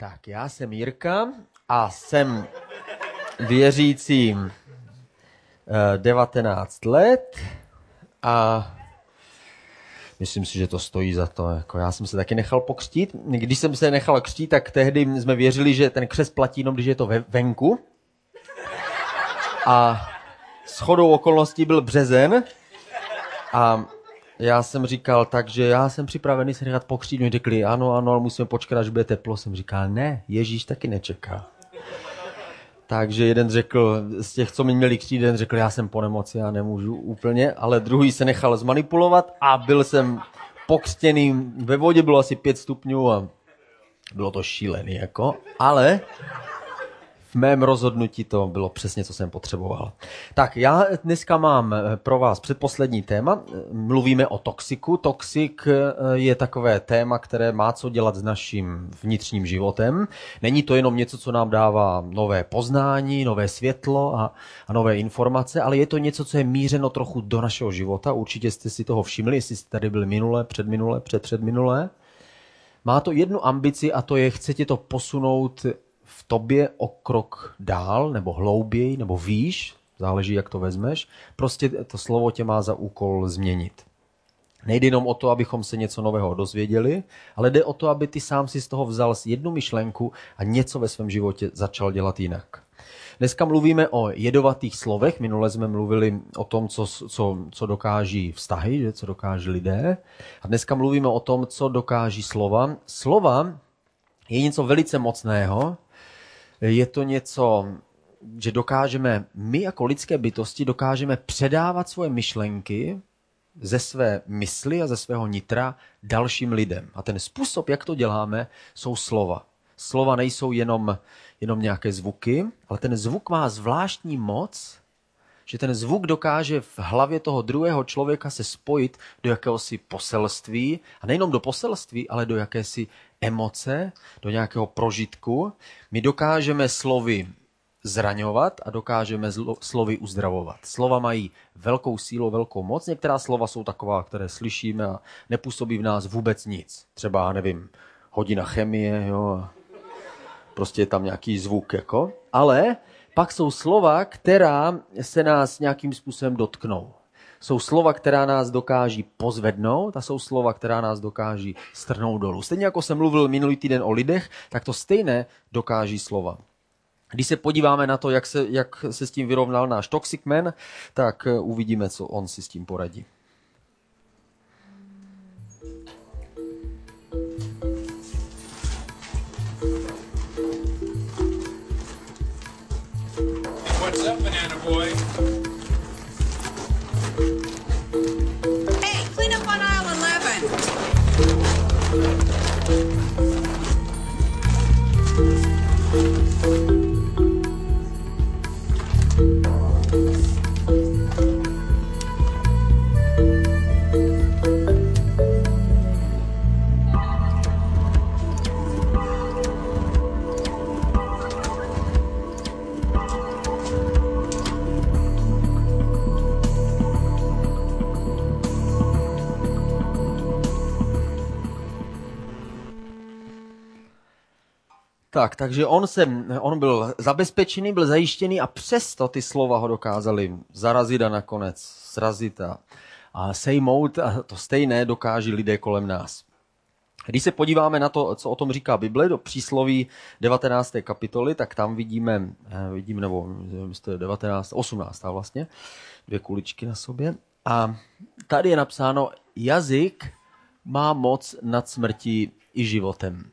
Tak, já jsem Jirka a jsem věřící eh, 19 let a myslím si, že to stojí za to. Jako já jsem se taky nechal pokřtít. Když jsem se nechal křtít, tak tehdy jsme věřili, že ten křest platí jenom, když je to ve, venku. A s chodou okolností byl březen a já jsem říkal, takže já jsem připravený se nechat pokřít. Oni řekli, ano, ano, ale musíme počkat, až bude teplo. Jsem říkal, ne, Ježíš taky nečeká. Takže jeden řekl, z těch, co mi měli křít, jeden řekl, já jsem po nemoci, já nemůžu úplně, ale druhý se nechal zmanipulovat a byl jsem pokřtěný, ve vodě bylo asi pět stupňů a bylo to šílený, jako, ale v mém rozhodnutí to bylo přesně, co jsem potřeboval. Tak já dneska mám eh, pro vás předposlední téma. Mluvíme o toxiku. Toxik eh, je takové téma, které má co dělat s naším vnitřním životem. Není to jenom něco, co nám dává nové poznání, nové světlo a, a nové informace, ale je to něco, co je mířeno trochu do našeho života. Určitě jste si toho všimli, jestli jste tady byli minule, předminule, předpředminule. Má to jednu ambici a to je, chcete to posunout tobě o krok dál, nebo hlouběji, nebo výš, záleží, jak to vezmeš. Prostě to slovo tě má za úkol změnit. Nejde jenom o to, abychom se něco nového dozvěděli, ale jde o to, aby ty sám si z toho vzal jednu myšlenku a něco ve svém životě začal dělat jinak. Dneska mluvíme o jedovatých slovech. Minule jsme mluvili o tom, co, co, co dokáží vztahy, že, co dokáží lidé. A dneska mluvíme o tom, co dokáží slova. Slova je něco velice mocného, je to něco, že dokážeme, my jako lidské bytosti dokážeme předávat svoje myšlenky ze své mysli a ze svého nitra dalším lidem. A ten způsob, jak to děláme, jsou slova. Slova nejsou jenom, jenom nějaké zvuky, ale ten zvuk má zvláštní moc, že ten zvuk dokáže v hlavě toho druhého člověka se spojit do jakéhosi poselství, a nejenom do poselství, ale do jakési emoce, do nějakého prožitku. My dokážeme slovy zraňovat a dokážeme slovy uzdravovat. Slova mají velkou sílu, velkou moc. Některá slova jsou taková, které slyšíme a nepůsobí v nás vůbec nic. Třeba, nevím, hodina chemie, jo, prostě je tam nějaký zvuk, jako. Ale pak jsou slova, která se nás nějakým způsobem dotknou. Jsou slova, která nás dokáží pozvednout a jsou slova, která nás dokáží strhnout dolů. Stejně jako jsem mluvil minulý týden o lidech, tak to stejné dokáží slova. Když se podíváme na to, jak se, jak se s tím vyrovnal náš Toxic Man, tak eh, uvidíme, co on si s tím poradí. Tak, takže on, se, on byl zabezpečený, byl zajištěný a přesto ty slova ho dokázali zarazit a nakonec srazit a, a sejmout a to stejné dokáží lidé kolem nás. Když se podíváme na to, co o tom říká Bible, do přísloví 19. kapitoly, tak tam vidíme, eh, vidíme nebo 19, 18. vlastně, dvě kuličky na sobě. A tady je napsáno, jazyk má moc nad smrtí i životem.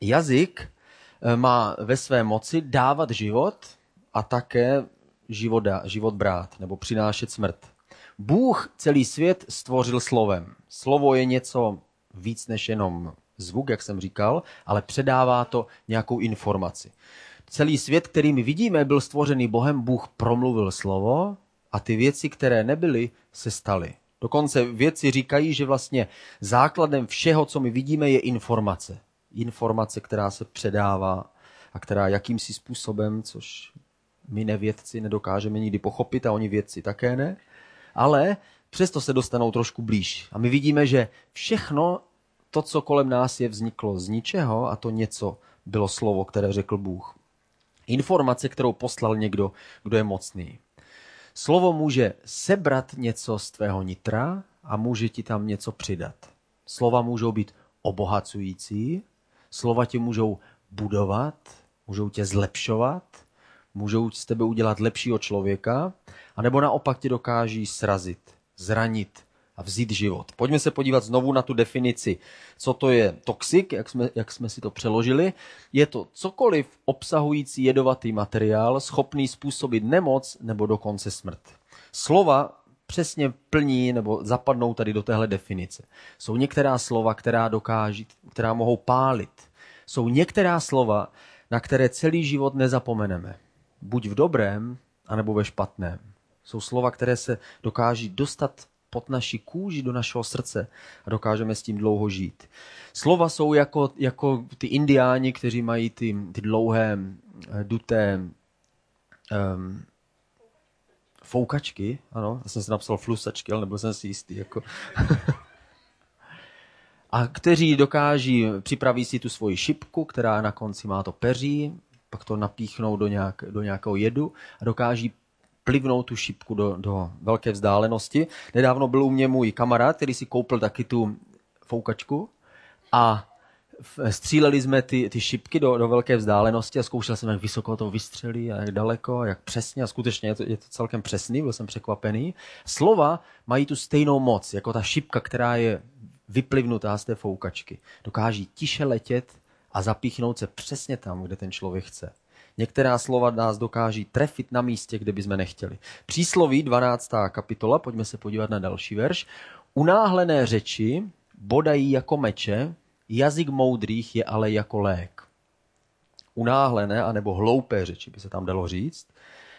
Jazyk má ve své moci dávat život a také život, dá- život brát nebo přinášet smrt. Bůh celý svět stvořil slovem. Slovo je něco víc než jenom zvuk, jak jsem říkal, ale předává to nějakou informaci. Celý svět, který my vidíme, byl stvořený Bohem, Bůh promluvil slovo a ty věci, které nebyly, se staly. Dokonce věci říkají, že vlastně základem všeho, co my vidíme, je informace. Informace, která se předává a která jakýmsi způsobem, což my nevědci nedokážeme nikdy pochopit a oni vědci také ne, ale přesto se dostanou trošku blíž. A my vidíme, že všechno to, co kolem nás je, vzniklo z ničeho a to něco bylo slovo, které řekl Bůh. Informace, kterou poslal někdo, kdo je mocný. Slovo může sebrat něco z tvého nitra a může ti tam něco přidat. Slova můžou být obohacující, slova tě můžou budovat, můžou tě zlepšovat, můžou z tebe udělat lepšího člověka, anebo naopak tě dokáží srazit, zranit a vzít život. Pojďme se podívat znovu na tu definici, co to je toxik, jak jsme, jak jsme si to přeložili. Je to cokoliv obsahující jedovatý materiál, schopný způsobit nemoc nebo dokonce smrt. Slova přesně plní nebo zapadnou tady do téhle definice. Jsou některá slova, která dokáží, která mohou pálit. Jsou některá slova, na které celý život nezapomeneme. Buď v dobrém, anebo ve špatném. Jsou slova, které se dokáží dostat pod naši kůži do našeho srdce a dokážeme s tím dlouho žít. Slova jsou jako, jako ty indiáni, kteří mají ty, ty dlouhé, eh, duté um, foukačky, ano, já jsem si napsal flusačky, ale nebyl jsem si jistý. Jako. a kteří dokáží, připraví si tu svoji šipku, která na konci má to peří, pak to napíchnou do, nějak, do nějakého jedu a dokáží plivnout tu šipku do, do velké vzdálenosti. Nedávno byl u mě můj kamarád, který si koupil taky tu foukačku a stříleli jsme ty, ty šipky do, do velké vzdálenosti a zkoušel jsem, jak vysoko to vystřelí a jak daleko a jak přesně a skutečně je to, je to celkem přesný, byl jsem překvapený. Slova mají tu stejnou moc, jako ta šipka, která je vyplivnutá z té foukačky. Dokáží tiše letět a zapíchnout se přesně tam, kde ten člověk chce. Některá slova nás dokáží trefit na místě, kde bychom nechtěli. Přísloví 12. kapitola, pojďme se podívat na další verš. Unáhlené řeči bodají jako meče, jazyk moudrých je ale jako lék. Unáhlené anebo hloupé řeči by se tam dalo říct,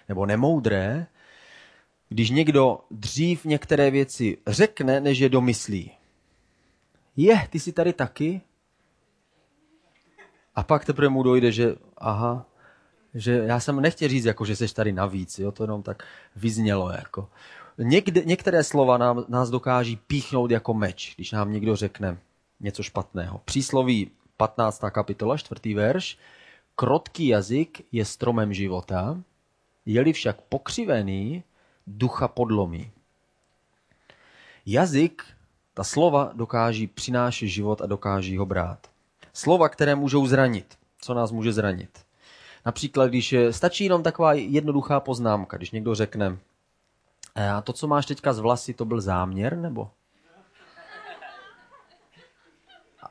nebo nemoudré, když někdo dřív některé věci řekne, než je domyslí. Je, ty jsi tady taky? A pak teprve mu dojde, že aha, že já jsem nechtěl říct, jako, že jsi tady navíc, jo, to jenom tak vyznělo. Jako. Někde, některé slova nám, nás dokáží píchnout jako meč, když nám někdo řekne něco špatného. Přísloví 15. kapitola, 4. verš. Krotký jazyk je stromem života, je-li však pokřivený, ducha podlomí. Jazyk, ta slova dokáží přinášet život a dokáží ho brát. Slova, které můžou zranit. Co nás může zranit? Například, když stačí jenom taková jednoduchá poznámka, když někdo řekne, a to, co máš teďka z vlasy, to byl záměr, nebo?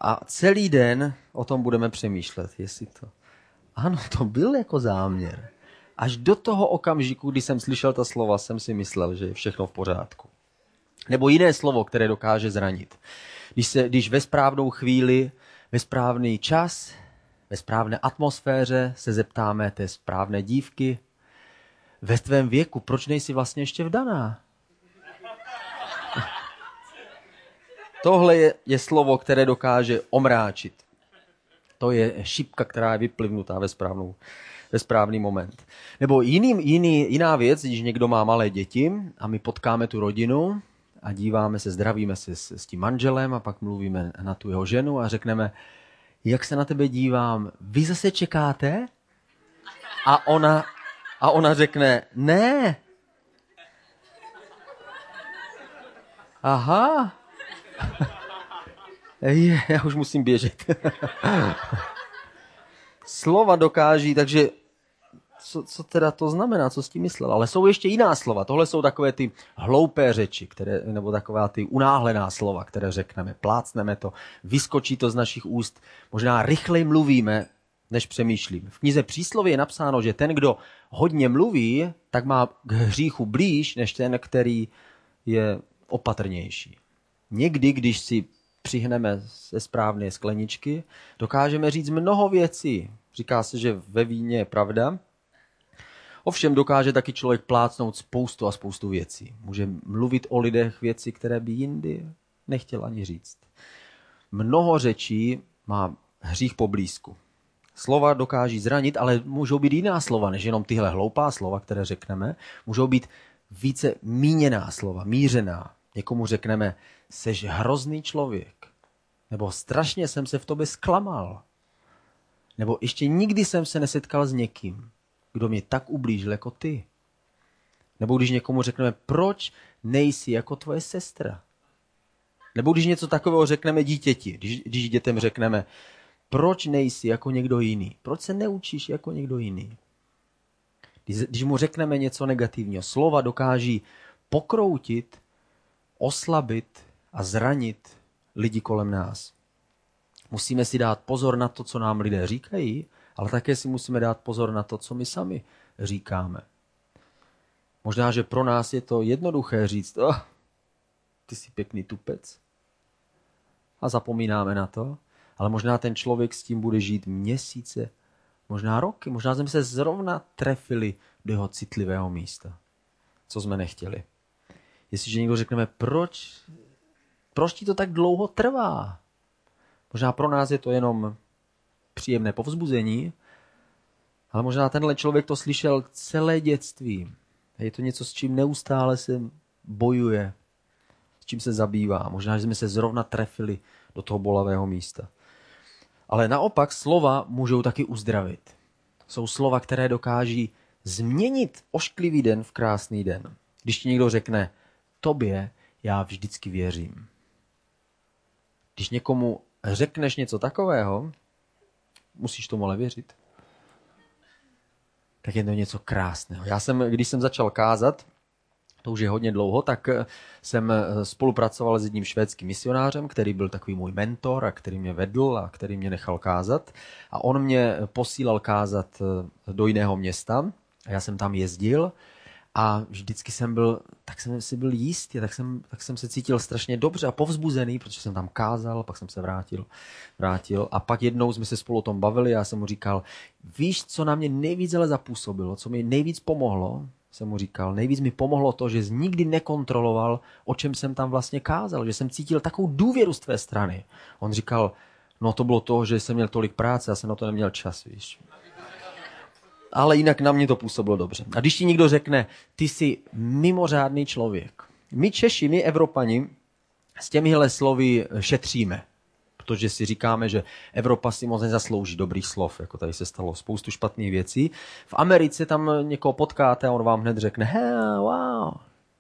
A celý den o tom budeme přemýšlet, jestli to... Ano, to byl jako záměr. Až do toho okamžiku, kdy jsem slyšel ta slova, jsem si myslel, že je všechno v pořádku. Nebo jiné slovo, které dokáže zranit. Když, se, když ve správnou chvíli, ve správný čas, ve správné atmosféře se zeptáme té správné dívky, ve tvém věku, proč nejsi vlastně ještě vdaná? Tohle je, je slovo, které dokáže omráčit. To je šipka, která je vyplivnutá ve, správnou, ve správný moment. Nebo jiný, jiný, jiná věc, když někdo má malé děti a my potkáme tu rodinu a díváme se, zdravíme se s, s tím manželem a pak mluvíme na tu jeho ženu a řekneme, jak se na tebe dívám, vy zase čekáte? A ona, a ona řekne, ne. Aha. Já už musím běžet. Slova dokáží, takže co, co teda to znamená, co s tím myslel. Ale jsou ještě jiná slova. Tohle jsou takové ty hloupé řeči, které, nebo taková ty unáhlená slova, které řekneme, plácneme to, vyskočí to z našich úst. Možná rychleji mluvíme, než přemýšlím. V knize Přísloví je napsáno, že ten, kdo hodně mluví, tak má k hříchu blíž, než ten, který je opatrnější. Někdy, když si přihneme ze správné skleničky, dokážeme říct mnoho věcí. Říká se, že ve víně je pravda, Ovšem dokáže taky člověk plácnout spoustu a spoustu věcí. Může mluvit o lidech věci, které by jindy nechtěl ani říct. Mnoho řečí má hřích poblízku. Slova dokáží zranit, ale můžou být jiná slova, než jenom tyhle hloupá slova, které řekneme. Můžou být více míněná slova, mířená. Někomu řekneme, seš hrozný člověk. Nebo strašně jsem se v tobě zklamal. Nebo ještě nikdy jsem se nesetkal s někým, kdo mě tak ublížil jako ty. Nebo když někomu řekneme, proč nejsi jako tvoje sestra. Nebo když něco takového řekneme dítěti, když, když dětem řekneme, proč nejsi jako někdo jiný, proč se neučíš jako někdo jiný. Když, když mu řekneme něco negativního, slova dokáží pokroutit, oslabit a zranit lidi kolem nás. Musíme si dát pozor na to, co nám lidé říkají, ale také si musíme dát pozor na to, co my sami říkáme. Možná, že pro nás je to jednoduché říct, oh, ty jsi pěkný tupec. A zapomínáme na to, ale možná ten člověk s tím bude žít měsíce, možná roky, možná jsme se zrovna trefili do jeho citlivého místa, co jsme nechtěli. Jestliže někdo řekneme, proč, proč ti to tak dlouho trvá? Možná pro nás je to jenom příjemné povzbuzení, ale možná tenhle člověk to slyšel celé dětství. Je to něco, s čím neustále se bojuje, s čím se zabývá. Možná, že jsme se zrovna trefili do toho bolavého místa. Ale naopak slova můžou taky uzdravit. Jsou slova, které dokáží změnit ošklivý den v krásný den. Když ti někdo řekne, tobě já vždycky věřím. Když někomu řekneš něco takového, musíš tomu ale věřit, tak je to něco krásného. Já jsem, když jsem začal kázat, to už je hodně dlouho, tak eh, jsem eh, spolupracoval s jedním švédským misionářem, který byl takový můj mentor a který mě vedl a který mě nechal kázat. A on mě posílal kázat eh, do jiného města a já jsem tam jezdil a vždycky jsem byl, tak jsem si byl jistý, tak jsem, tak jsem se cítil strašně dobře a povzbuzený, protože jsem tam kázal, pak jsem se vrátil, vrátil. A pak jednou jsme se spolu o tom bavili a já jsem mu říkal, víš, co na mě nejvíc ale zapůsobilo, co mi nejvíc pomohlo, jsem mu říkal, nejvíc mi pomohlo to, že jsi nikdy nekontroloval, o čem jsem tam vlastně kázal, že jsem cítil takovou důvěru z tvé strany. On říkal, no to bylo to, že jsem měl tolik práce, já jsem na to neměl čas, víš ale jinak na mě to působilo dobře. A když ti někdo řekne, ty jsi mimořádný člověk. My Češi, my Evropani, s těmihle slovy šetříme. Protože si říkáme, že Evropa si moc nezaslouží dobrých slov, jako tady se stalo spoustu špatných věcí. V Americe tam někoho potkáte a on vám hned řekne, hey, wow,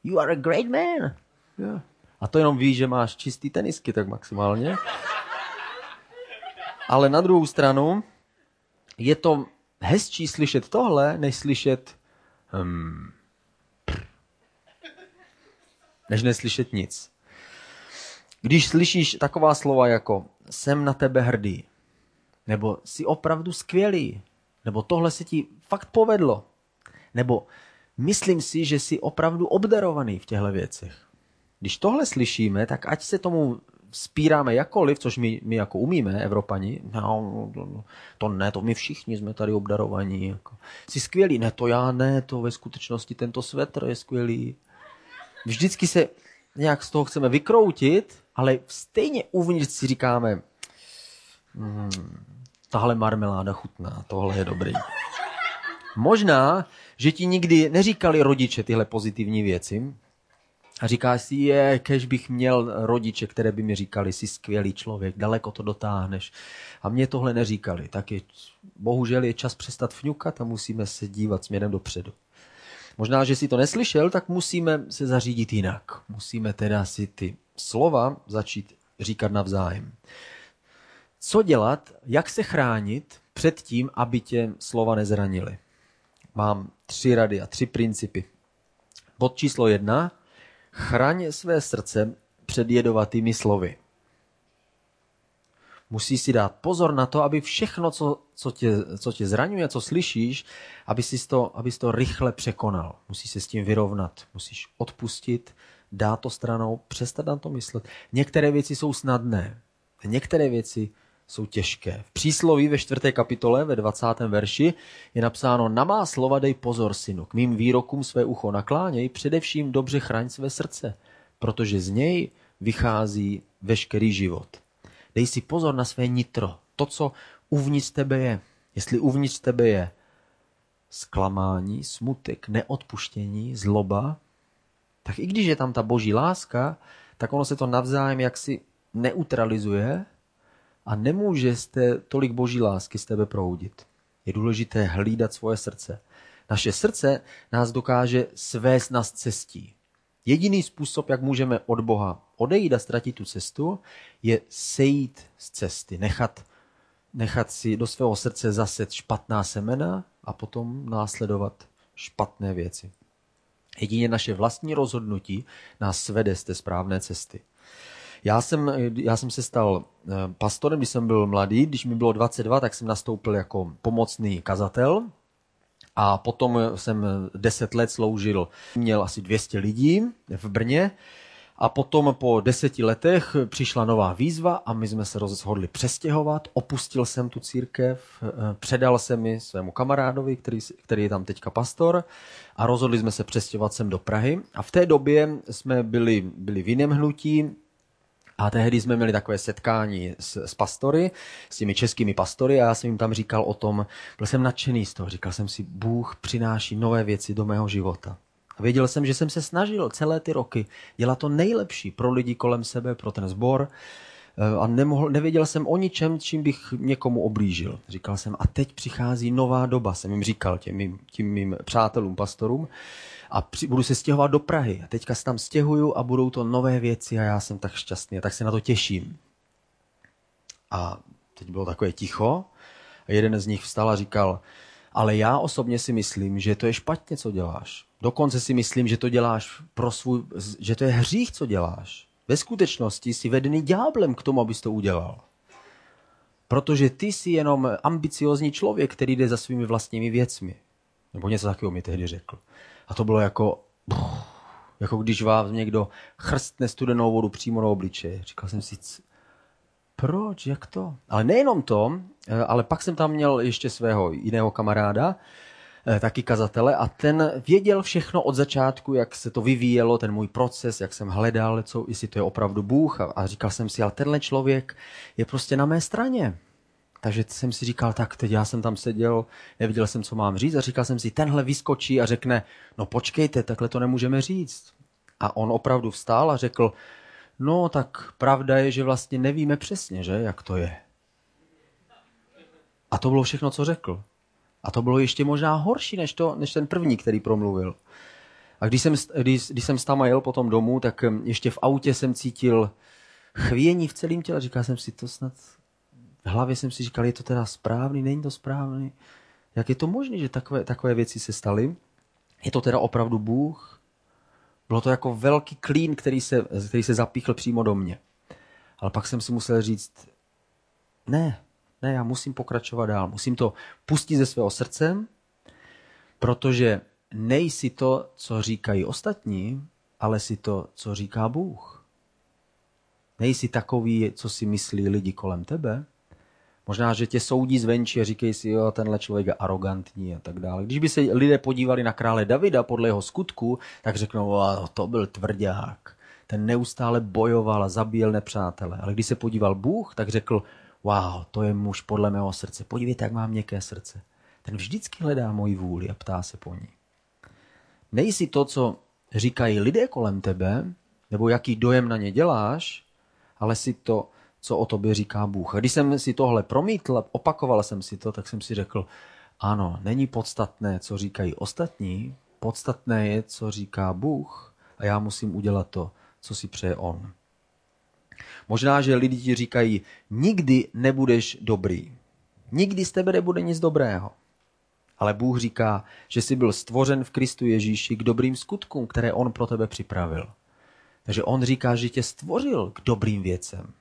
you are a great man. Yeah. A to jenom ví, že máš čistý tenisky, tak maximálně. Ale na druhou stranu je to hezčí slyšet tohle, než slyšet hmm, než neslyšet nic. Když slyšíš taková slova jako jsem na tebe hrdý, nebo jsi opravdu skvělý, nebo tohle se ti fakt povedlo, nebo myslím si, že jsi opravdu obdarovaný v těchto věcech. Když tohle slyšíme, tak ať se tomu spíráme jakoliv, což my, my jako umíme, Evropani, no, to ne, to my všichni jsme tady obdarovaní. Jako. Jsi skvělý, ne, to já ne, to ve skutečnosti tento svetr je skvělý. Vždycky se nějak z toho chceme vykroutit, ale stejně uvnitř si říkáme, hmm, tahle marmeláda chutná, tohle je dobrý. Možná, že ti nikdy neříkali rodiče tyhle pozitivní věci, a říkáš si, je, kež bych měl rodiče, které by mi říkali, jsi skvělý člověk, daleko to dotáhneš. A mě tohle neříkali. Tak je, bohužel je čas přestat fňukat a musíme se dívat směrem dopředu. Možná, že si to neslyšel, tak musíme se zařídit jinak. Musíme teda si ty slova začít říkat navzájem. Co dělat, jak se chránit před tím, aby tě slova nezranily? Mám tři rady a tři principy. Bod číslo jedna – Chraň své srdce před jedovatými slovy. Musíš si dát pozor na to, aby všechno, co, co, tě, co tě zraňuje, co slyšíš, aby jsi to, aby jsi to rychle překonal. Musíš se s tím vyrovnat, musíš odpustit, dát to stranou, přestat na to myslet. Některé věci jsou snadné, některé věci jsou těžké. V přísloví ve čtvrté kapitole ve 20. verši je napsáno na má slova dej pozor, synu, k mým výrokům své ucho nakláněj, především dobře chraň své srdce, protože z něj vychází veškerý život. Dej si pozor na své nitro, to, co uvnitř tebe je. Jestli uvnitř tebe je zklamání, smutek, neodpuštění, zloba, tak i když je tam ta boží láska, tak ono se to navzájem jaksi neutralizuje a nemůže té tolik boží lásky z tebe proudit. Je důležité hlídat svoje srdce. Naše srdce nás dokáže svést nás cestí. Jediný způsob, jak můžeme od Boha odejít a ztratit tu cestu, je sejít z cesty, nechat, nechat si do svého srdce zaset špatná semena a potom následovat špatné věci. Jedině naše vlastní rozhodnutí nás svede z té správné cesty. Já jsem, já jsem se stal eh, pastorem, když jsem byl mladý. Když mi bylo 22, tak jsem nastoupil jako pomocný kazatel. A potom jsem 10 let sloužil, měl asi 200 lidí v Brně. A potom po deseti letech přišla nová výzva a my jsme se rozhodli přestěhovat. Opustil jsem tu církev, eh, předal jsem ji svému kamarádovi, který, který je tam teďka pastor a rozhodli jsme se přestěhovat sem do Prahy. A v té době jsme byli, byli v jiném hnutí, a tehdy jsme měli takové setkání s, s pastory, s těmi českými pastory a já jsem jim tam říkal o tom, byl jsem nadšený z toho, říkal jsem si, Bůh přináší nové věci do mého života. A věděl jsem, že jsem se snažil celé ty roky dělat to nejlepší pro lidi kolem sebe, pro ten sbor eh, a nemohl, nevěděl jsem o ničem, čím bych někomu oblížil. Říkal jsem, a teď přichází nová doba, jsem jim říkal těm mým, tím mým přátelům, pastorům, a při, budu se stěhovat do Prahy. A teďka se tam stěhuju a budou to nové věci a já jsem tak šťastný a tak se na to těším. A teď bylo takové ticho a jeden z nich vstal a říkal, ale já osobně si myslím, že to je špatně, co děláš. Dokonce si myslím, že to děláš pro svůj, že to je hřích, co děláš. Ve skutečnosti jsi vedený ďáblem k tomu, abys to udělal. Protože ty jsi jenom ambiciozní člověk, který jde za svými vlastními věcmi. Nebo něco takového mi tehdy řekl. A to bylo jako, jako když vám někdo chrstne studenou vodu přímo na obličeje. Říkal jsem si, proč, jak to? Ale nejenom to, eh, ale pak jsem tam měl ještě svého jiného kamaráda, eh, taky kazatele a ten věděl všechno od začátku, jak se to vyvíjelo, ten můj proces, jak jsem hledal, co, jestli to je opravdu Bůh a, a říkal jsem si, ale tenhle člověk je prostě na mé straně. Takže jsem si říkal, tak teď já jsem tam seděl, nevěděl jsem, co mám říct a říkal jsem si, tenhle vyskočí a řekne, no počkejte, takhle to nemůžeme říct. A on opravdu vstál a řekl, no tak pravda je, že vlastně nevíme přesně, že, jak to je. A to bylo všechno, co řekl. A to bylo ještě možná horší, než, to, než ten první, který promluvil. A když jsem, když, když jsem s tam jel potom domů, tak hm, ještě v autě jsem cítil chvění v celém těle. Říkal jsem si, to snad v hlavě jsem si říkal, je to teda správný, není to správný. Jak je to možné, že takové, takové věci se staly? Je to teda opravdu Bůh? Bylo to jako velký klín, který se, který se zapíchl přímo do mě. Ale pak jsem si musel říct, ne, ne, já musím pokračovat dál. Musím to pustit ze svého srdce, protože nejsi to, co říkají ostatní, ale si to, co říká Bůh. Nejsi takový, co si myslí lidi kolem tebe, Možná, že tě soudí zvenčí a říkají si, jo, tenhle člověk je arrogantní a tak dále. Když by se lidé podívali na krále Davida podle jeho skutku, tak řeknou, to byl tvrdák. Ten neustále bojoval a zabíjel nepřátele. Ale když se podíval Bůh, tak řekl, wow, to je muž podle mého srdce. Podívejte, jak mám měkké srdce. Ten vždycky hledá moji vůli a ptá se po ní. Nejsi to, co říkají lidé kolem tebe, nebo jaký dojem na ně děláš, ale si to, co o tobě říká Bůh. A když jsem si tohle promítl opakoval jsem si to, tak jsem si řekl, ano, není podstatné, co říkají ostatní, podstatné je, co říká Bůh a já musím udělat to, co si přeje On. Možná, že lidi ti říkají, nikdy nebudeš dobrý. Nikdy z tebe nebude nic dobrého. Ale Bůh říká, že jsi byl stvořen v Kristu Ježíši k dobrým skutkům, které On pro tebe připravil. Takže On říká, že tě stvořil k dobrým věcem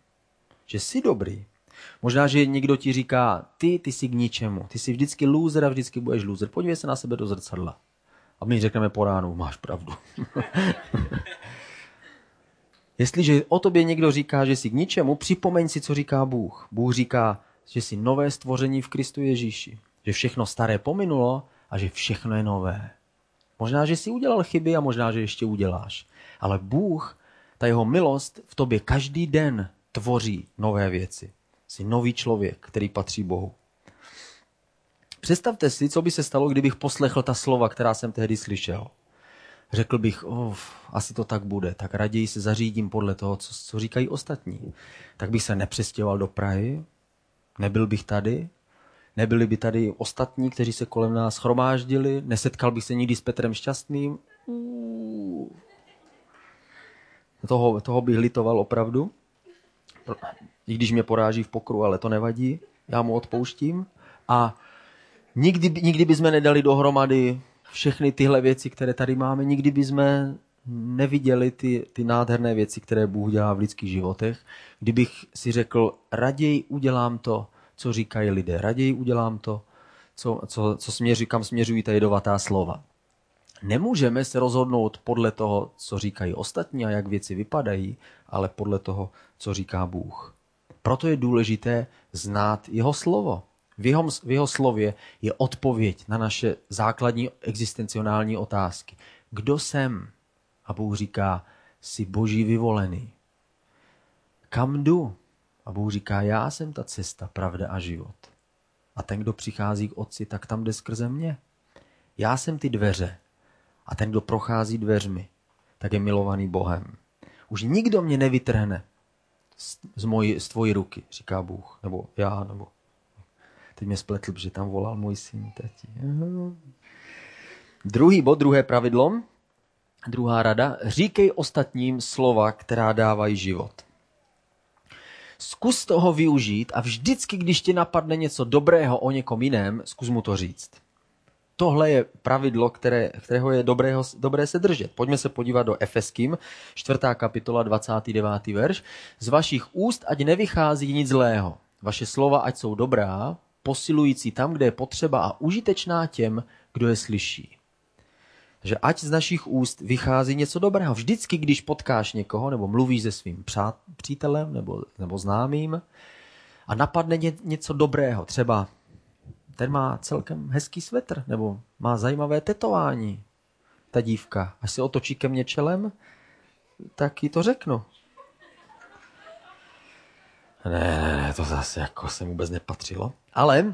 že jsi dobrý. Možná, že někdo ti říká, ty, ty jsi k ničemu, ty jsi vždycky loser a vždycky budeš loser. Podívej se na sebe do zrcadla. A my řekneme po ránu, máš pravdu. Jestliže o tobě někdo říká, že jsi k ničemu, připomeň si, co říká Bůh. Bůh říká, že jsi nové stvoření v Kristu Ježíši. Že všechno staré pominulo a že všechno je nové. Možná, že jsi udělal chyby a možná, že ještě uděláš. Ale Bůh, ta jeho milost v tobě každý den tvoří nové věci. Jsi nový člověk, který patří Bohu. Představte si, co by se stalo, kdybych poslechl ta slova, která jsem tehdy slyšel. Řekl bych, oh, asi to tak bude, tak raději se zařídím podle toho, co, co říkají ostatní. Tak bych se nepřestěhoval do Prahy, Nebyl bych tady, nebyli by tady ostatní, kteří se kolem nás schromáždili, nesetkal bych se nikdy s Petrem Šťastným. Toho, toho bych litoval opravdu. I když mě poráží v pokru, ale to nevadí. Já mu odpouštím. A nikdy, nikdy bychom nedali dohromady všechny tyhle věci, které tady máme. Nikdy bychom neviděli ty, ty nádherné věci, které Bůh dělá v lidských životech. Kdybych si řekl, raději udělám to, co říkají lidé. Raději udělám to, co, co, co směří, kam směřují ta jedovatá slova. Nemůžeme se rozhodnout podle toho, co říkají ostatní a jak věci vypadají, ale podle toho, co říká Bůh. Proto je důležité znát jeho slovo. V jeho, v jeho slově je odpověď na naše základní existenciální otázky. Kdo jsem? A Bůh říká, jsi boží vyvolený. Kam jdu? A Bůh říká, já jsem ta cesta, pravda a život. A ten, kdo přichází k otci, tak tam jde skrze mě. Já jsem ty dveře. A ten, kdo prochází dveřmi, tak je milovaný Bohem. Už nikdo mě nevytrhne z, mojí, z tvojí ruky, říká Bůh. Nebo já, nebo... Teď mě spletl, že tam volal můj syn teď. Druhý bod, druhé pravidlo, druhá rada. Říkej ostatním slova, která dávají život. Zkus toho využít a vždycky, když ti napadne něco dobrého o někom jiném, zkus mu to říct. Tohle je pravidlo, které, kterého je dobrého, dobré se držet. Pojďme se podívat do Efeským, 4. kapitola, 29. verš. Z vašich úst ať nevychází nic zlého. Vaše slova ať jsou dobrá, posilující tam, kde je potřeba a užitečná těm, kdo je slyší. Takže ať z našich úst vychází něco dobrého. Vždycky, když potkáš někoho, nebo mluvíš se svým přát, přítelem nebo, nebo známým a napadne ně, něco dobrého, třeba ten má celkem hezký svetr, nebo má zajímavé tetování, ta dívka. Až se otočí ke mně čelem, tak jí to řeknu. Ne, ne, ne, to zase jako sem vůbec nepatřilo. Ale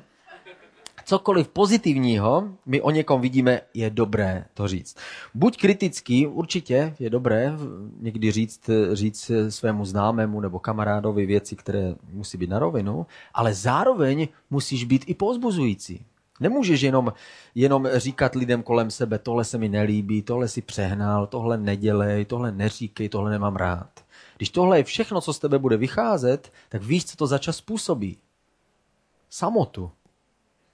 cokoliv pozitivního my o někom vidíme, je dobré to říct. Buď kritický, určitě je dobré někdy říct, říct svému známému nebo kamarádovi věci, které musí být na rovinu, ale zároveň musíš být i pozbuzující. Nemůžeš jenom, jenom říkat lidem kolem sebe, tohle se mi nelíbí, tohle si přehnal, tohle nedělej, tohle neříkej, tohle nemám rád. Když tohle je všechno, co z tebe bude vycházet, tak víš, co to za čas způsobí. Samotu.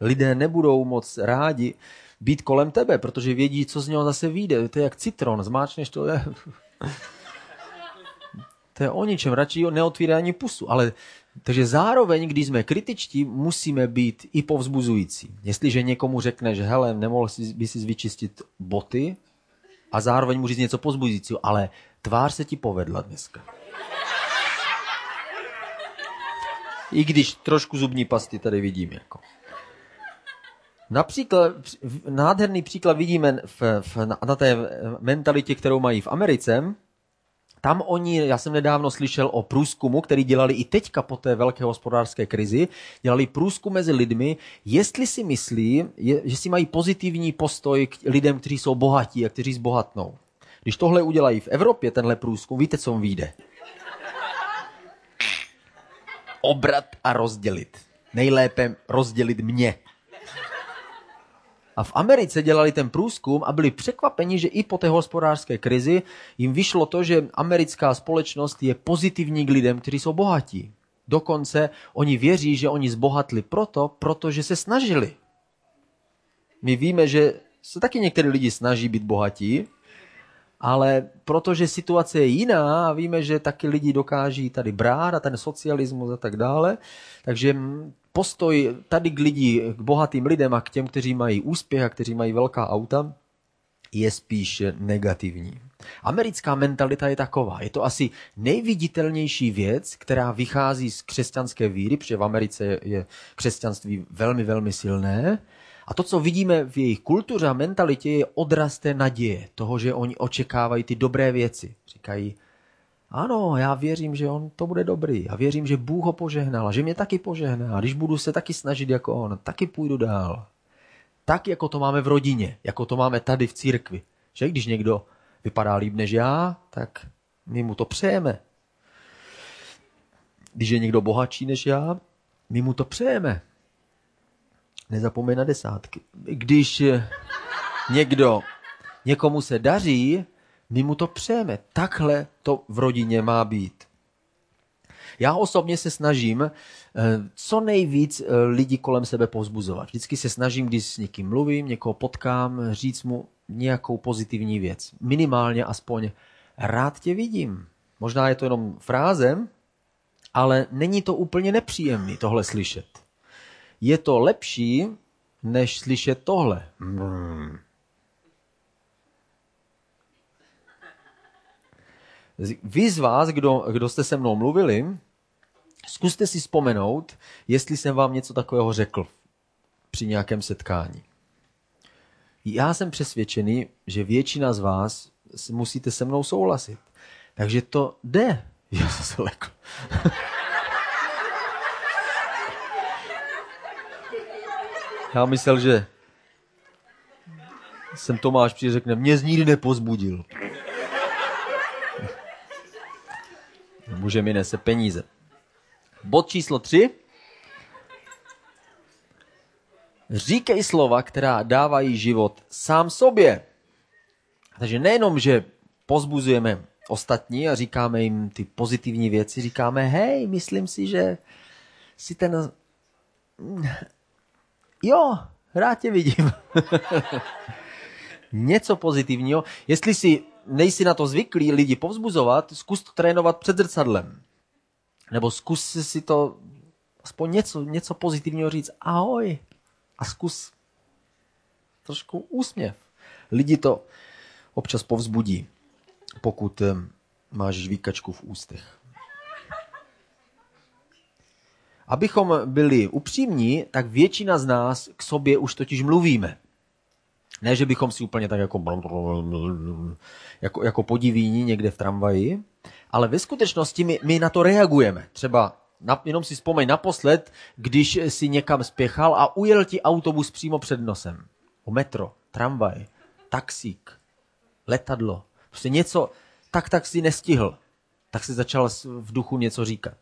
Lidé nebudou moc rádi být kolem tebe, protože vědí, co z něho zase vyjde. To je jak citron, zmáčneš to. Je... To je o ničem, radši neotvírá ani pusu. Ale, takže zároveň, když jsme kritičtí, musíme být i povzbuzující. Jestliže někomu řekneš, hele, nemohl by si vyčistit boty a zároveň mu říct něco pozbuzujícího, ale tvář se ti povedla dneska. I když trošku zubní pasty tady vidím. Jako. Například, nádherný příklad vidíme v, v, na té mentalitě, kterou mají v Americe. Tam oni, já jsem nedávno slyšel o průzkumu, který dělali i teďka po té velké hospodářské krizi, dělali průzkum mezi lidmi, jestli si myslí, je, že si mají pozitivní postoj k lidem, kteří jsou bohatí a kteří zbohatnou. Když tohle udělají v Evropě, tenhle průzkum, víte, co vyjde? Obrat a rozdělit. Nejlépe rozdělit mě. A v Americe dělali ten průzkum a byli překvapeni, že i po té hospodářské krizi jim vyšlo to, že americká společnost je pozitivní k lidem, kteří jsou bohatí. Dokonce oni věří, že oni zbohatli proto, protože se snažili. My víme, že se taky některé lidi snaží být bohatí, ale protože situace je jiná a víme, že taky lidi dokáží tady brát a ten socialismus a tak dále, takže postoj tady k lidí, k bohatým lidem a k těm, kteří mají úspěch a kteří mají velká auta, je spíš negativní. Americká mentalita je taková. Je to asi nejviditelnější věc, která vychází z křesťanské víry, protože v Americe je křesťanství velmi, velmi silné. A to, co vidíme v jejich kultuře a mentalitě, je odraz té naděje, toho, že oni očekávají ty dobré věci. Říkají, ano, já věřím, že on to bude dobrý. Já věřím, že Bůh ho požehnal a že mě taky požehná. A když budu se taky snažit jako on, taky půjdu dál. Tak, jako to máme v rodině, jako to máme tady v církvi. Že když někdo vypadá líp než já, tak my mu to přejeme. Když je někdo bohatší než já, my mu to přejeme. Nezapomeň na desátky. Když někdo, někomu se daří, my mu to přejeme. Takhle to v rodině má být. Já osobně se snažím eh, co nejvíc eh, lidí kolem sebe povzbuzovat. Vždycky se snažím, když s někým mluvím, někoho potkám, říct mu nějakou pozitivní věc. Minimálně aspoň rád tě vidím. Možná je to jenom frázem, ale není to úplně nepříjemný tohle slyšet. Je to lepší, než slyšet tohle. Hmm. Vy z vás, kdo, kdo jste se mnou mluvili, zkuste si vzpomenout, jestli jsem vám něco takového řekl při nějakém setkání. Já jsem přesvědčený, že většina z vás musíte se mnou souhlasit. Takže to jde. Já jsem se lekl. Já myslel, že jsem Tomáš přijde řekne, mě z nikdy nepozbudil. Může mi nese peníze. Bod číslo tři. Říkej slova, která dávají život sám sobě. Takže nejenom, že pozbuzujeme ostatní a říkáme jim ty pozitivní věci, říkáme, hej, myslím si, že si ten... Jo, rád tě vidím. Něco pozitivního. Jestli si nejsi na to zvyklý lidi povzbuzovat, zkus to trénovat před zrcadlem. Nebo zkus si to aspoň něco, něco pozitivního říct. Ahoj. A zkus trošku úsměv. Lidi to občas povzbudí, pokud máš žvíkačku v ústech. Abychom byli upřímní, tak většina z nás k sobě už totiž mluvíme. Ne, že bychom si úplně tak jako, jako, jako podivíní někde v tramvaji, ale ve skutečnosti my, my na to reagujeme. Třeba na, jenom si vzpomeň naposled, když si někam spěchal a ujel ti autobus přímo před nosem. O metro, tramvaj, taxík, letadlo. Prostě něco, tak tak si nestihl. Tak si začal v duchu něco říkat.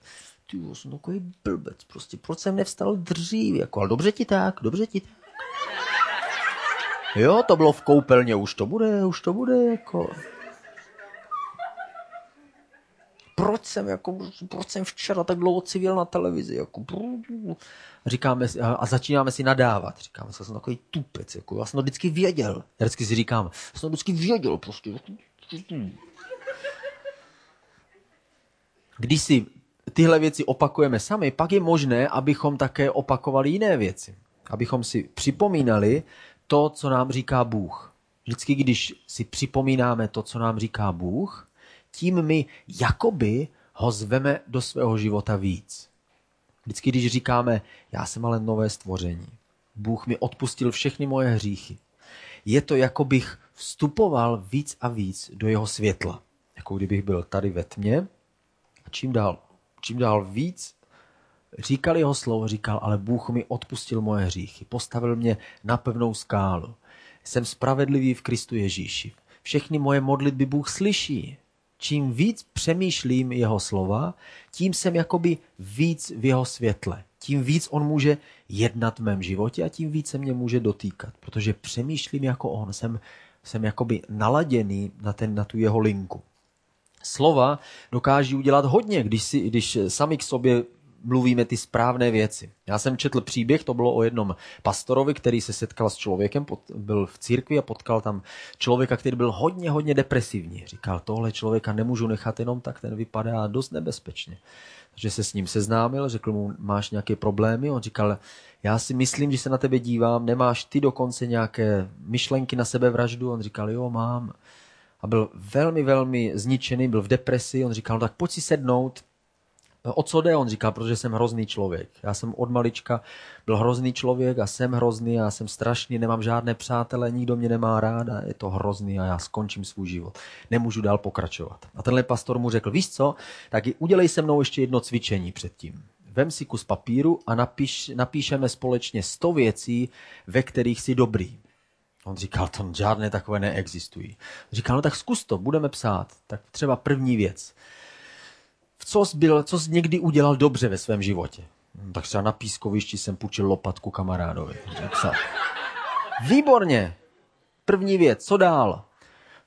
Ty jsem takový blbec, prostě proč jsem nevstal dřív, jako, ale dobře ti tak, dobře ti tak. Jo, to bylo v koupelně, už to bude, už to bude, jako proč jsem, jako, proč jsem včera tak dlouho civil na televizi, jako, říkáme si, a začínáme si nadávat, říkáme si, jsem takový tupec, jako, já jsem to vždycky věděl, já vždycky si říkám, já jsem to vždycky věděl, prostě. Když si tyhle věci opakujeme sami, pak je možné, abychom také opakovali jiné věci. Abychom si připomínali to, co nám říká Bůh. Vždycky, když si připomínáme to, co nám říká Bůh, tím my jakoby ho zveme do svého života víc. Vždycky, když říkáme, já jsem ale nové stvoření, Bůh mi odpustil všechny moje hříchy, je to, jako bych vstupoval víc a víc do jeho světla. Jako kdybych byl tady ve tmě a čím dál, čím dál víc říkal jeho slovo, říkal, ale Bůh mi odpustil moje hříchy, postavil mě na pevnou skálu. Jsem spravedlivý v Kristu Ježíši. Všechny moje modlitby Bůh slyší čím víc přemýšlím jeho slova, tím jsem jakoby víc v jeho světle. Tím víc on může jednat v mém životě a tím víc se mě může dotýkat, protože přemýšlím jako on, jsem, jsem jakoby naladěný na, ten, na tu jeho linku. Slova dokáží udělat hodně, když, si, když sami k sobě mluvíme ty správné věci. Já jsem četl příběh, to bylo o jednom pastorovi, který se setkal s člověkem, byl v církvi a potkal tam člověka, který byl hodně, hodně depresivní. Říkal, tohle člověka nemůžu nechat jenom tak, ten vypadá dost nebezpečně. Takže se s ním seznámil, řekl mu, máš nějaké problémy? On říkal, já si myslím, že se na tebe dívám, nemáš ty dokonce nějaké myšlenky na sebevraždu? On říkal, jo, mám. A byl velmi, velmi zničený, byl v depresi. On říkal, no, tak pojď si sednout, O co jde? On říká, protože jsem hrozný člověk. Já jsem od malička byl hrozný člověk a jsem hrozný, já jsem strašný, nemám žádné přátele, nikdo mě nemá rád a je to hrozný a já skončím svůj život. Nemůžu dál pokračovat. A tenhle pastor mu řekl, víš co, tak udělej se mnou ještě jedno cvičení předtím. Vem si kus papíru a napiš, napíšeme společně 100 věcí, ve kterých jsi dobrý. On říkal, tam žádné takové neexistují. Říkal, no tak zkus to, budeme psát. Tak třeba první věc co jsi, byl, co jsi někdy udělal dobře ve svém životě. Tak třeba na pískovišti jsem půjčil lopatku kamarádovi. Výborně. První věc, co dál?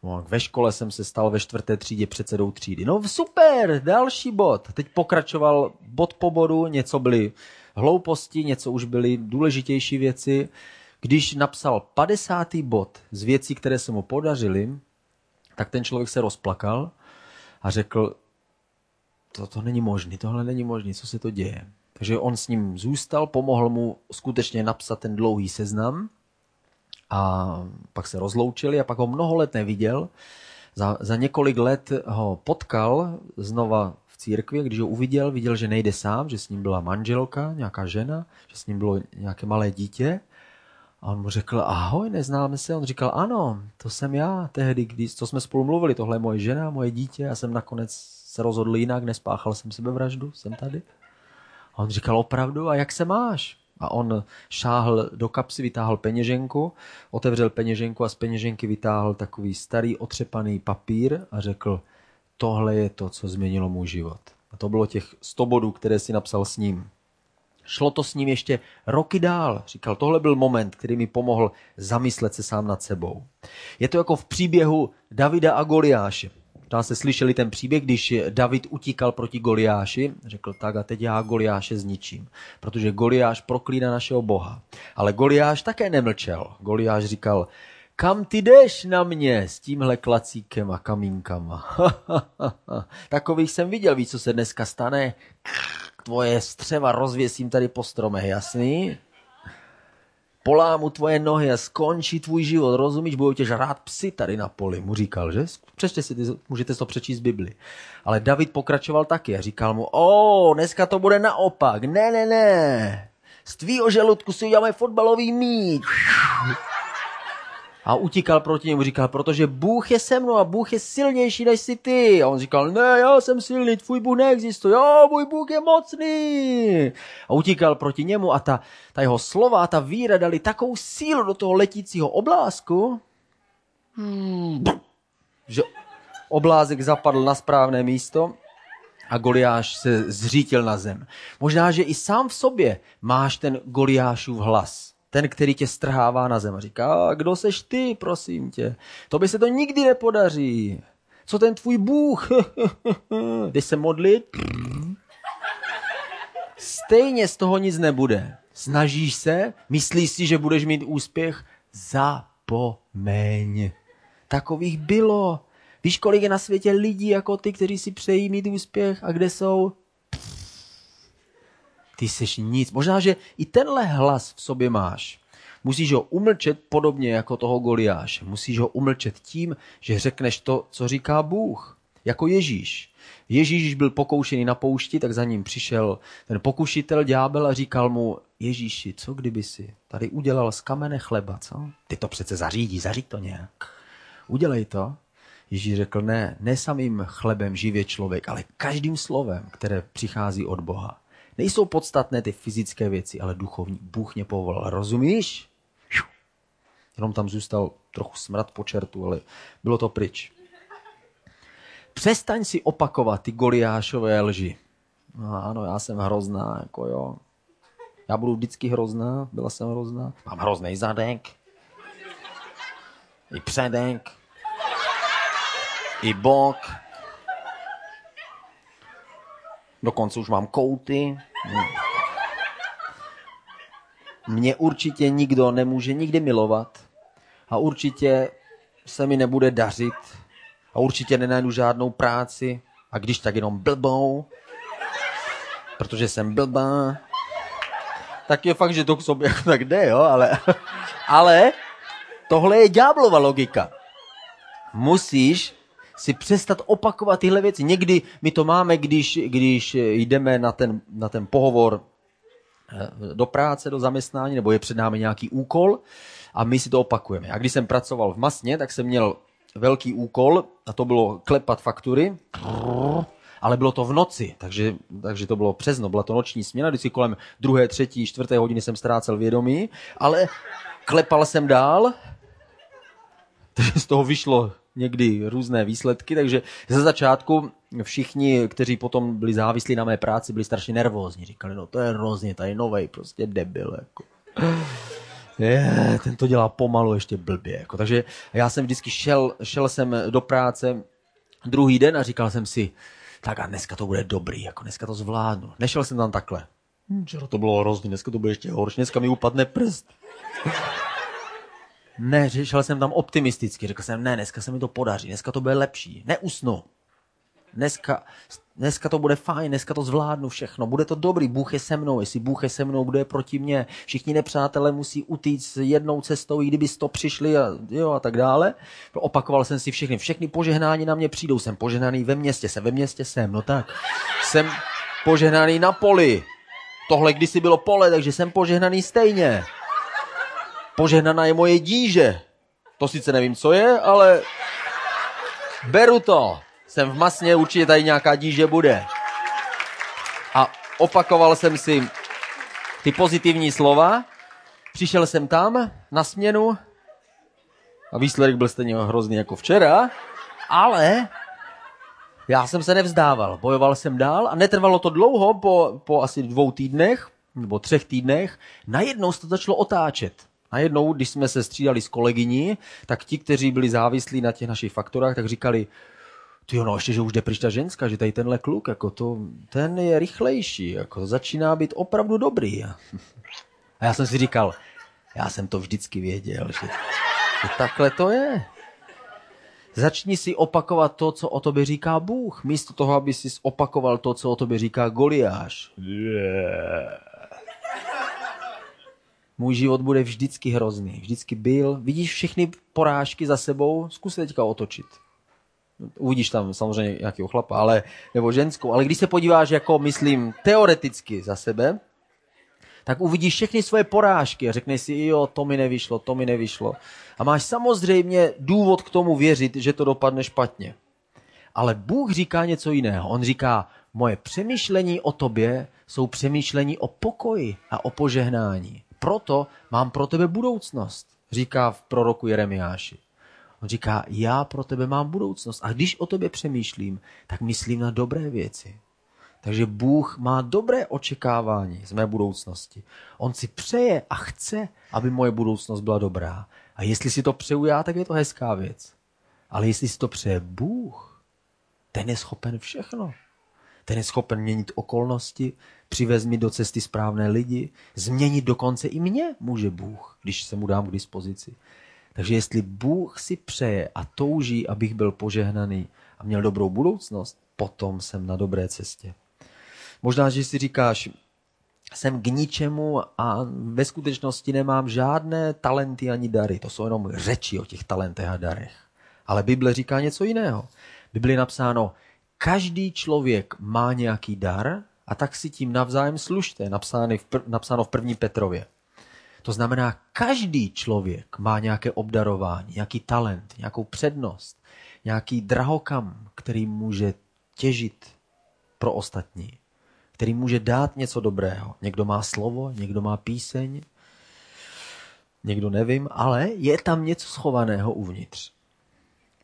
No, ve škole jsem se stal ve čtvrté třídě předsedou třídy. No super, další bod. Teď pokračoval bod po bodu, něco byly hlouposti, něco už byly důležitější věci. Když napsal 50. bod z věcí, které se mu podařily, tak ten člověk se rozplakal a řekl, to, to není možný, tohle není možný, co se to děje. Takže on s ním zůstal, pomohl mu skutečně napsat ten dlouhý seznam a pak se rozloučili a pak ho mnoho let neviděl. Za, za několik let ho potkal znova v církvi, když ho uviděl, viděl, že nejde sám, že s ním byla manželka, nějaká žena, že s ním bylo nějaké malé dítě. A on mu řekl, ahoj, neznáme se? On říkal, ano, to jsem já tehdy, když to jsme spolu mluvili, tohle je moje žena, moje dítě, já jsem nakonec se rozhodl jinak, nespáchal jsem sebevraždu, jsem tady. A on říkal, opravdu, a jak se máš? A on šáhl do kapsy, vytáhl peněženku, otevřel peněženku a z peněženky vytáhl takový starý otřepaný papír a řekl, tohle je to, co změnilo můj život. A to bylo těch 100 bodů, které si napsal s ním. Šlo to s ním ještě roky dál. Říkal, tohle byl moment, který mi pomohl zamyslet se sám nad sebou. Je to jako v příběhu Davida a Goliáše. Možná se slyšeli ten příběh, když David utíkal proti Goliáši, řekl tak a teď já Goliáše zničím, protože Goliáš proklíná našeho boha. Ale Goliáš také nemlčel. Goliáš říkal, kam ty jdeš na mě s tímhle klacíkem a kamínkama? Takových jsem viděl, víš, co se dneska stane? Tvoje střeva rozvěsím tady po stromech, jasný? Polámu tvoje nohy a skončí tvůj život, rozumíš, budou tě žrát psy tady na poli, mu říkal, že? Přečte si, můžete to přečíst z Bibli. Ale David pokračoval taky a říkal mu, o, dneska to bude naopak, ne, ne, ne, z tvýho žaludku si uděláme fotbalový míč. A utíkal proti němu, říkal, protože Bůh je se mnou a Bůh je silnější než si ty. A on říkal, ne, já jsem silný, tvůj Bůh neexistuje, jo, můj Bůh je mocný. A utíkal proti němu a ta, ta jeho slova, ta víra dali takovou sílu do toho letícího oblázku, hmm, že oblázek zapadl na správné místo a Goliáš se zřítil na zem. Možná, že i sám v sobě máš ten Goliášův hlas ten, který tě strhává na zem říká, kdo seš ty, prosím tě, to by se to nikdy nepodaří. Co ten tvůj Bůh? Jdeš se modlit? Stejně z toho nic nebude. Snažíš se? Myslíš si, že budeš mít úspěch? Zapomeň. Takových bylo. Víš, kolik je na světě lidí jako ty, kteří si přejí mít úspěch a kde jsou? Ty jsi nic. Možná, že i tenhle hlas v sobě máš. Musíš ho umlčet podobně jako toho Goliáše. Musíš ho umlčet tím, že řekneš to, co říká Bůh. Jako Ježíš. Ježíš, byl pokoušený na poušti, tak za ním přišel ten pokušitel ďábel a říkal mu, Ježíši, co kdyby si tady udělal z kamene chleba, co? Ty to přece zařídí, zaříď to nějak. Udělej to. Ježíš řekl, ne, ne samým chlebem živě člověk, ale každým slovem, které přichází od Boha. Nejsou podstatné ty fyzické věci, ale duchovní. Bůh mě povolal. Rozumíš? Jenom tam zůstal trochu smrad po čertu, ale bylo to pryč. Přestaň si opakovat ty Goliášové lži. No, ano, já jsem hrozná, jako jo. Já budu vždycky hrozná, byla jsem hrozná. Mám hrozný zadek. I předek. I bok. Dokonce už mám kouty. Mě určitě nikdo nemůže nikdy milovat. A určitě se mi nebude dařit. A určitě nenajdu žádnou práci. A když tak jenom blbou. Protože jsem blbá. Tak je fakt, že to k sobě tak jde, jo, ale... Ale tohle je ďáblova logika. Musíš si přestat opakovat tyhle věci. Někdy my to máme, když, když jdeme na ten, na ten pohovor eh, do práce, do zaměstnání, nebo je před námi nějaký úkol a my si to opakujeme. A když jsem pracoval v Masně, tak jsem měl velký úkol a to bylo klepat faktury, ale bylo to v noci, takže, takže to bylo přes no, byla to noční směna, vždycky kolem druhé, třetí, čtvrté hodiny jsem ztrácel vědomí, ale klepal jsem dál, takže z toho vyšlo někdy různé výsledky, takže ze začátku všichni, kteří potom byli závislí na mé práci, byli strašně nervózní. Říkali, no to je hrozně, tady novej, prostě debil. Jako. Je, ten to dělá pomalu ještě blbě. Jako. Takže já jsem vždycky šel, šel jsem do práce druhý den a říkal jsem si, tak a dneska to bude dobrý, jako dneska to zvládnu. Nešel jsem tam takhle. Hm, Včera to bylo hrozný, dneska to bude ještě horší, dneska mi upadne prst. Ne, šel jsem tam optimisticky, řekl jsem, ne, dneska se mi to podaří, dneska to bude lepší, neusnu. Dneska, dneska to bude fajn, dneska to zvládnu všechno, bude to dobrý, Bůh je se mnou, jestli Bůh je se mnou, kdo je proti mně, všichni nepřátelé musí utíct jednou cestou, i kdyby to přišli a, jo, a tak dále. Opakoval jsem si všechny, všechny požehnání na mě přijdou, jsem požehnaný ve městě, jsem ve městě jsem, no tak, jsem požehnaný na poli, tohle kdysi bylo pole, takže jsem požehnaný stejně. Požehnaná je moje díže. To sice nevím, co je, ale beru to. Jsem v masně, určitě tady nějaká díže bude. A opakoval jsem si ty pozitivní slova. Přišel jsem tam na směnu a výsledek byl stejně hrozný jako včera, ale já jsem se nevzdával, bojoval jsem dál a netrvalo to dlouho, po, po asi dvou týdnech, nebo třech týdnech, najednou se to začalo otáčet. Najednou, když jsme se střídali s kolegyní, tak ti, kteří byli závislí na těch našich faktorách, tak říkali, ty no, ještě, že už jde pryč ta ženská, že tady tenhle kluk, jako to, ten je rychlejší, jako začíná být opravdu dobrý. A já jsem si říkal, já jsem to vždycky věděl, že, že takhle to je. Začni si opakovat to, co o tobě říká Bůh, místo toho, aby si opakoval to, co o tobě říká Goliáš. Můj život bude vždycky hrozný. Vždycky byl. Vidíš všechny porážky za sebou? Zkus teďka otočit. Uvidíš tam samozřejmě nějakého chlapa, ale, nebo ženskou. Ale když se podíváš, jako myslím, teoreticky za sebe, tak uvidíš všechny svoje porážky a řekneš si, jo, to mi nevyšlo, to mi nevyšlo. A máš samozřejmě důvod k tomu věřit, že to dopadne špatně. Ale Bůh říká něco jiného. On říká, moje přemýšlení o tobě jsou přemýšlení o pokoji a o požehnání. Proto mám pro tebe budoucnost, říká v proroku Jeremiáši. On říká, já pro tebe mám budoucnost. A když o tobě přemýšlím, tak myslím na dobré věci. Takže Bůh má dobré očekávání z mé budoucnosti. On si přeje a chce, aby moje budoucnost byla dobrá. A jestli si to přeju já, tak je to hezká věc. Ale jestli si to přeje Bůh, ten je schopen všechno. Ten je schopen měnit okolnosti, přivez mi do cesty správné lidi, změnit dokonce i mě může Bůh, když se mu dám k dispozici. Takže jestli Bůh si přeje a touží, abych byl požehnaný a měl dobrou budoucnost, potom jsem na dobré cestě. Možná, že si říkáš, jsem k ničemu a ve skutečnosti nemám žádné talenty ani dary. To jsou jenom řeči o těch talentech a darech. Ale Bible říká něco jiného. Bible je napsáno, každý člověk má nějaký dar a tak si tím navzájem služte, v, pr- napsáno v první Petrově. To znamená, každý člověk má nějaké obdarování, nějaký talent, nějakou přednost, nějaký drahokam, který může těžit pro ostatní, který může dát něco dobrého. Někdo má slovo, někdo má píseň, někdo nevím, ale je tam něco schovaného uvnitř.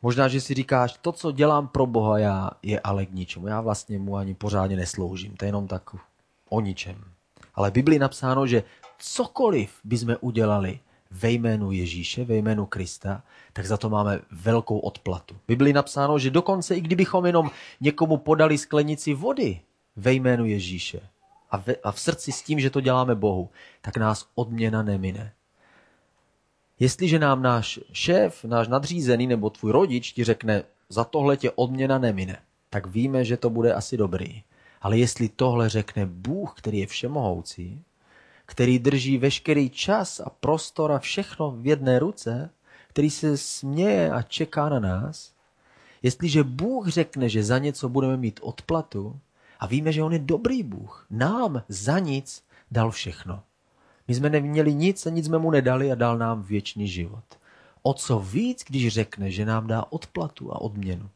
Možná, že si říkáš, to, co dělám pro Boha já, je ale k ničemu. Já vlastně mu ani pořádně nesloužím. To je jenom tak o ničem. Ale v Biblii napsáno, že cokoliv bychom udělali ve jménu Ježíše, ve jménu Krista, tak za to máme velkou odplatu. V Biblii napsáno, že dokonce i kdybychom jenom někomu podali sklenici vody ve jménu Ježíše a, a v srdci s tím, že to děláme Bohu, tak nás odměna nemine. Jestliže nám náš šéf, náš nadřízený nebo tvůj rodič ti řekne, za tohle tě odměna nemine, tak víme, že to bude asi dobrý. Ale jestli tohle řekne Bůh, který je všemohoucí, který drží veškerý čas a prostor a všechno v jedné ruce, který se směje a čeká na nás, jestliže Bůh řekne, že za něco budeme mít odplatu a víme, že On je dobrý Bůh, nám za nic dal všechno. My jsme neměli nic a nic jsme mu nedali a dal nám věčný život. O co víc, když řekne, že nám dá odplatu a odměnu.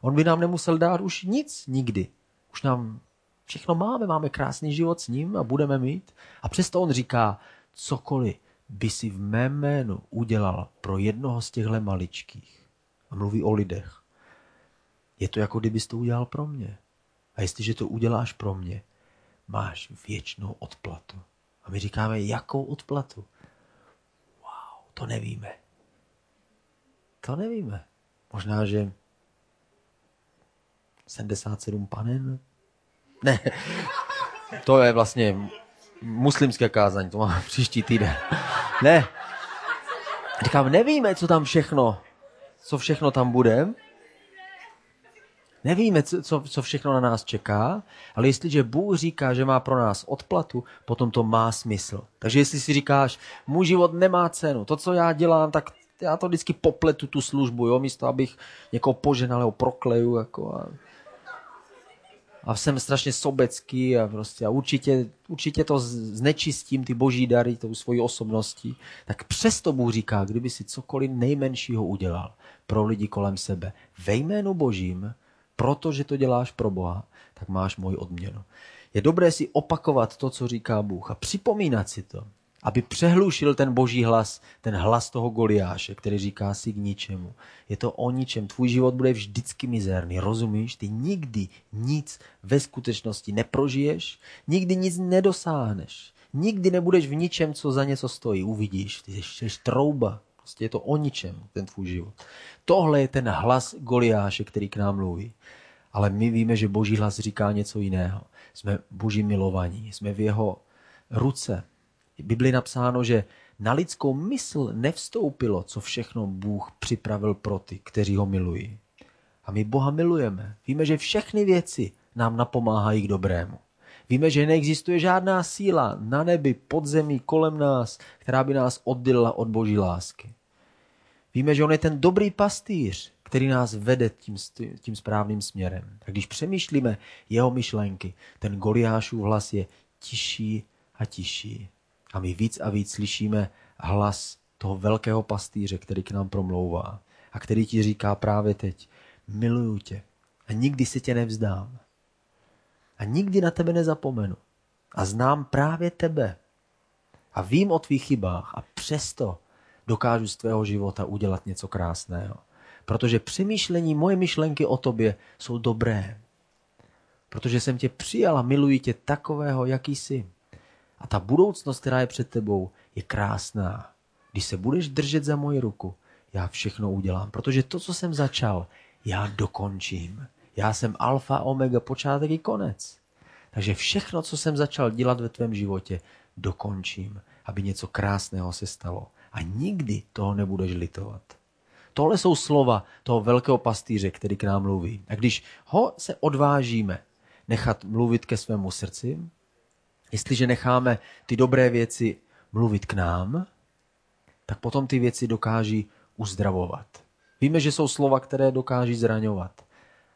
On by nám nemusel dát už nic nikdy. Už nám všechno máme, máme krásný život s ním a budeme mít. A přesto on říká, cokoliv by si v mém jménu udělal pro jednoho z těchto maličkých. A mluví o lidech. je to jako kdybys to udělal pro mě. A jestliže to uděláš pro mě, máš věčnou odplatu. A my říkáme, jakou odplatu? Wow, to nevíme. To nevíme. Možná, že 77 panen? Ne, to je vlastně muslimské kázání, to máme příští týden. Ne, říkám, nevíme, co tam všechno, co všechno tam bude. Nevíme, co, co, všechno na nás čeká, ale jestliže Bůh říká, že má pro nás odplatu, potom to má smysl. Takže jestli si říkáš, můj život nemá cenu, to, co já dělám, tak já to vždycky popletu tu službu, jo, místo abych někoho poženal, ho prokleju, jako a, a jsem strašně sobecký a prostě a určitě, určitě to znečistím, ty boží dary, tou svojí osobností, tak přesto Bůh říká, kdyby si cokoliv nejmenšího udělal pro lidi kolem sebe, ve jménu božím, protože to děláš pro Boha, tak máš můj odměnu. Je dobré si opakovat to, co říká Bůh a připomínat si to, aby přehlušil ten boží hlas, ten hlas toho Goliáše, který říká si k ničemu. Je to o ničem. Tvůj život bude vždycky mizerný, rozumíš? Ty nikdy nic ve skutečnosti neprožiješ, nikdy nic nedosáhneš. Nikdy nebudeš v ničem, co za něco stojí. Uvidíš, ty jsi trouba. Prostě je to o ničem, ten tvůj život. Tohle je ten hlas Goliáše, který k nám mluví. Ale my víme, že boží hlas říká něco jiného. Jsme boží milovaní, jsme v jeho ruce. V Biblii napsáno, že na lidskou mysl nevstoupilo, co všechno Bůh připravil pro ty, kteří ho milují. A my Boha milujeme. Víme, že všechny věci nám napomáhají k dobrému. Víme, že neexistuje žádná síla na nebi, pod zemí, kolem nás, která by nás oddělila od boží lásky. Víme, že on je ten dobrý pastýř, který nás vede tím, tím správným směrem. A když přemýšlíme jeho myšlenky, ten Goliášův hlas je tiší a tiší. A my víc a víc slyšíme hlas toho velkého pastýře, který k nám promlouvá a který ti říká právě teď, miluju tě a nikdy si tě nevzdám. A nikdy na tebe nezapomenu. A znám právě tebe. A vím o tvých chybách a přesto dokážu z tvého života udělat něco krásného. Protože přemýšlení, moje myšlenky o tobě jsou dobré. Protože jsem tě přijala, miluji tě takového, jaký jsi. A ta budoucnost, která je před tebou, je krásná. Když se budeš držet za moji ruku, já všechno udělám. Protože to, co jsem začal, já dokončím. Já jsem alfa, omega, počátek i konec. Takže všechno, co jsem začal dělat ve tvém životě, dokončím, aby něco krásného se stalo. A nikdy toho nebudeš litovat. Tohle jsou slova toho velkého pastýře, který k nám mluví. A když ho se odvážíme nechat mluvit ke svému srdci, jestliže necháme ty dobré věci mluvit k nám, tak potom ty věci dokáží uzdravovat. Víme, že jsou slova, které dokáží zraňovat.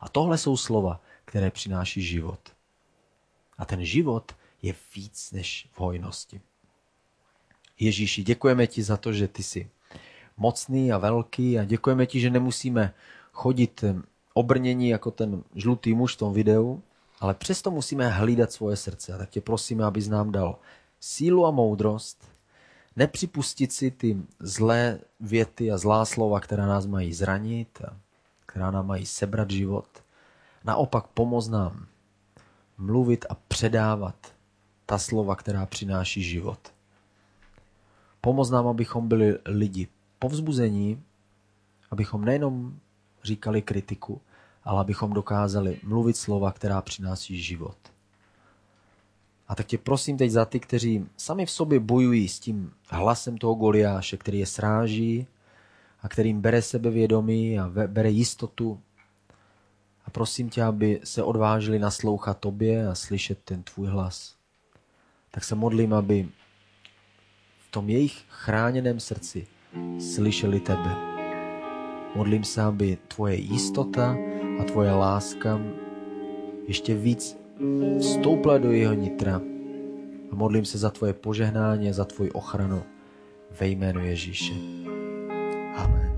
A tohle jsou slova, které přináší život. A ten život je víc než v hojnosti. Ježíši, děkujeme ti za to, že ty jsi mocný a velký a děkujeme ti, že nemusíme chodit obrnění jako ten žlutý muž v tom videu, ale přesto musíme hlídat svoje srdce. A tak tě prosíme, abys nám dal sílu a moudrost, nepřipustit si ty zlé věty a zlá slova, která nás mají zranit která nám mají sebrat život. Naopak pomoz nám mluvit a předávat ta slova, která přináší život. Pomoz nám, abychom byli lidi povzbuzení, abychom nejenom říkali kritiku, ale abychom dokázali mluvit slova, která přináší život. A tak tě prosím teď za ty, kteří sami v sobě bojují s tím hlasem toho Goliáše, který je sráží a kterým bere sebevědomí a bere jistotu. A prosím tě, aby se odvážili naslouchat tobě a slyšet ten tvůj hlas. Tak se modlím, aby tom jejich chráněném srdci slyšeli tebe. Modlím se, aby tvoje jistota a tvoje láska ještě víc vstoupla do jeho nitra. A modlím se za tvoje požehnání, za tvoji ochranu ve jménu Ježíše. Amen.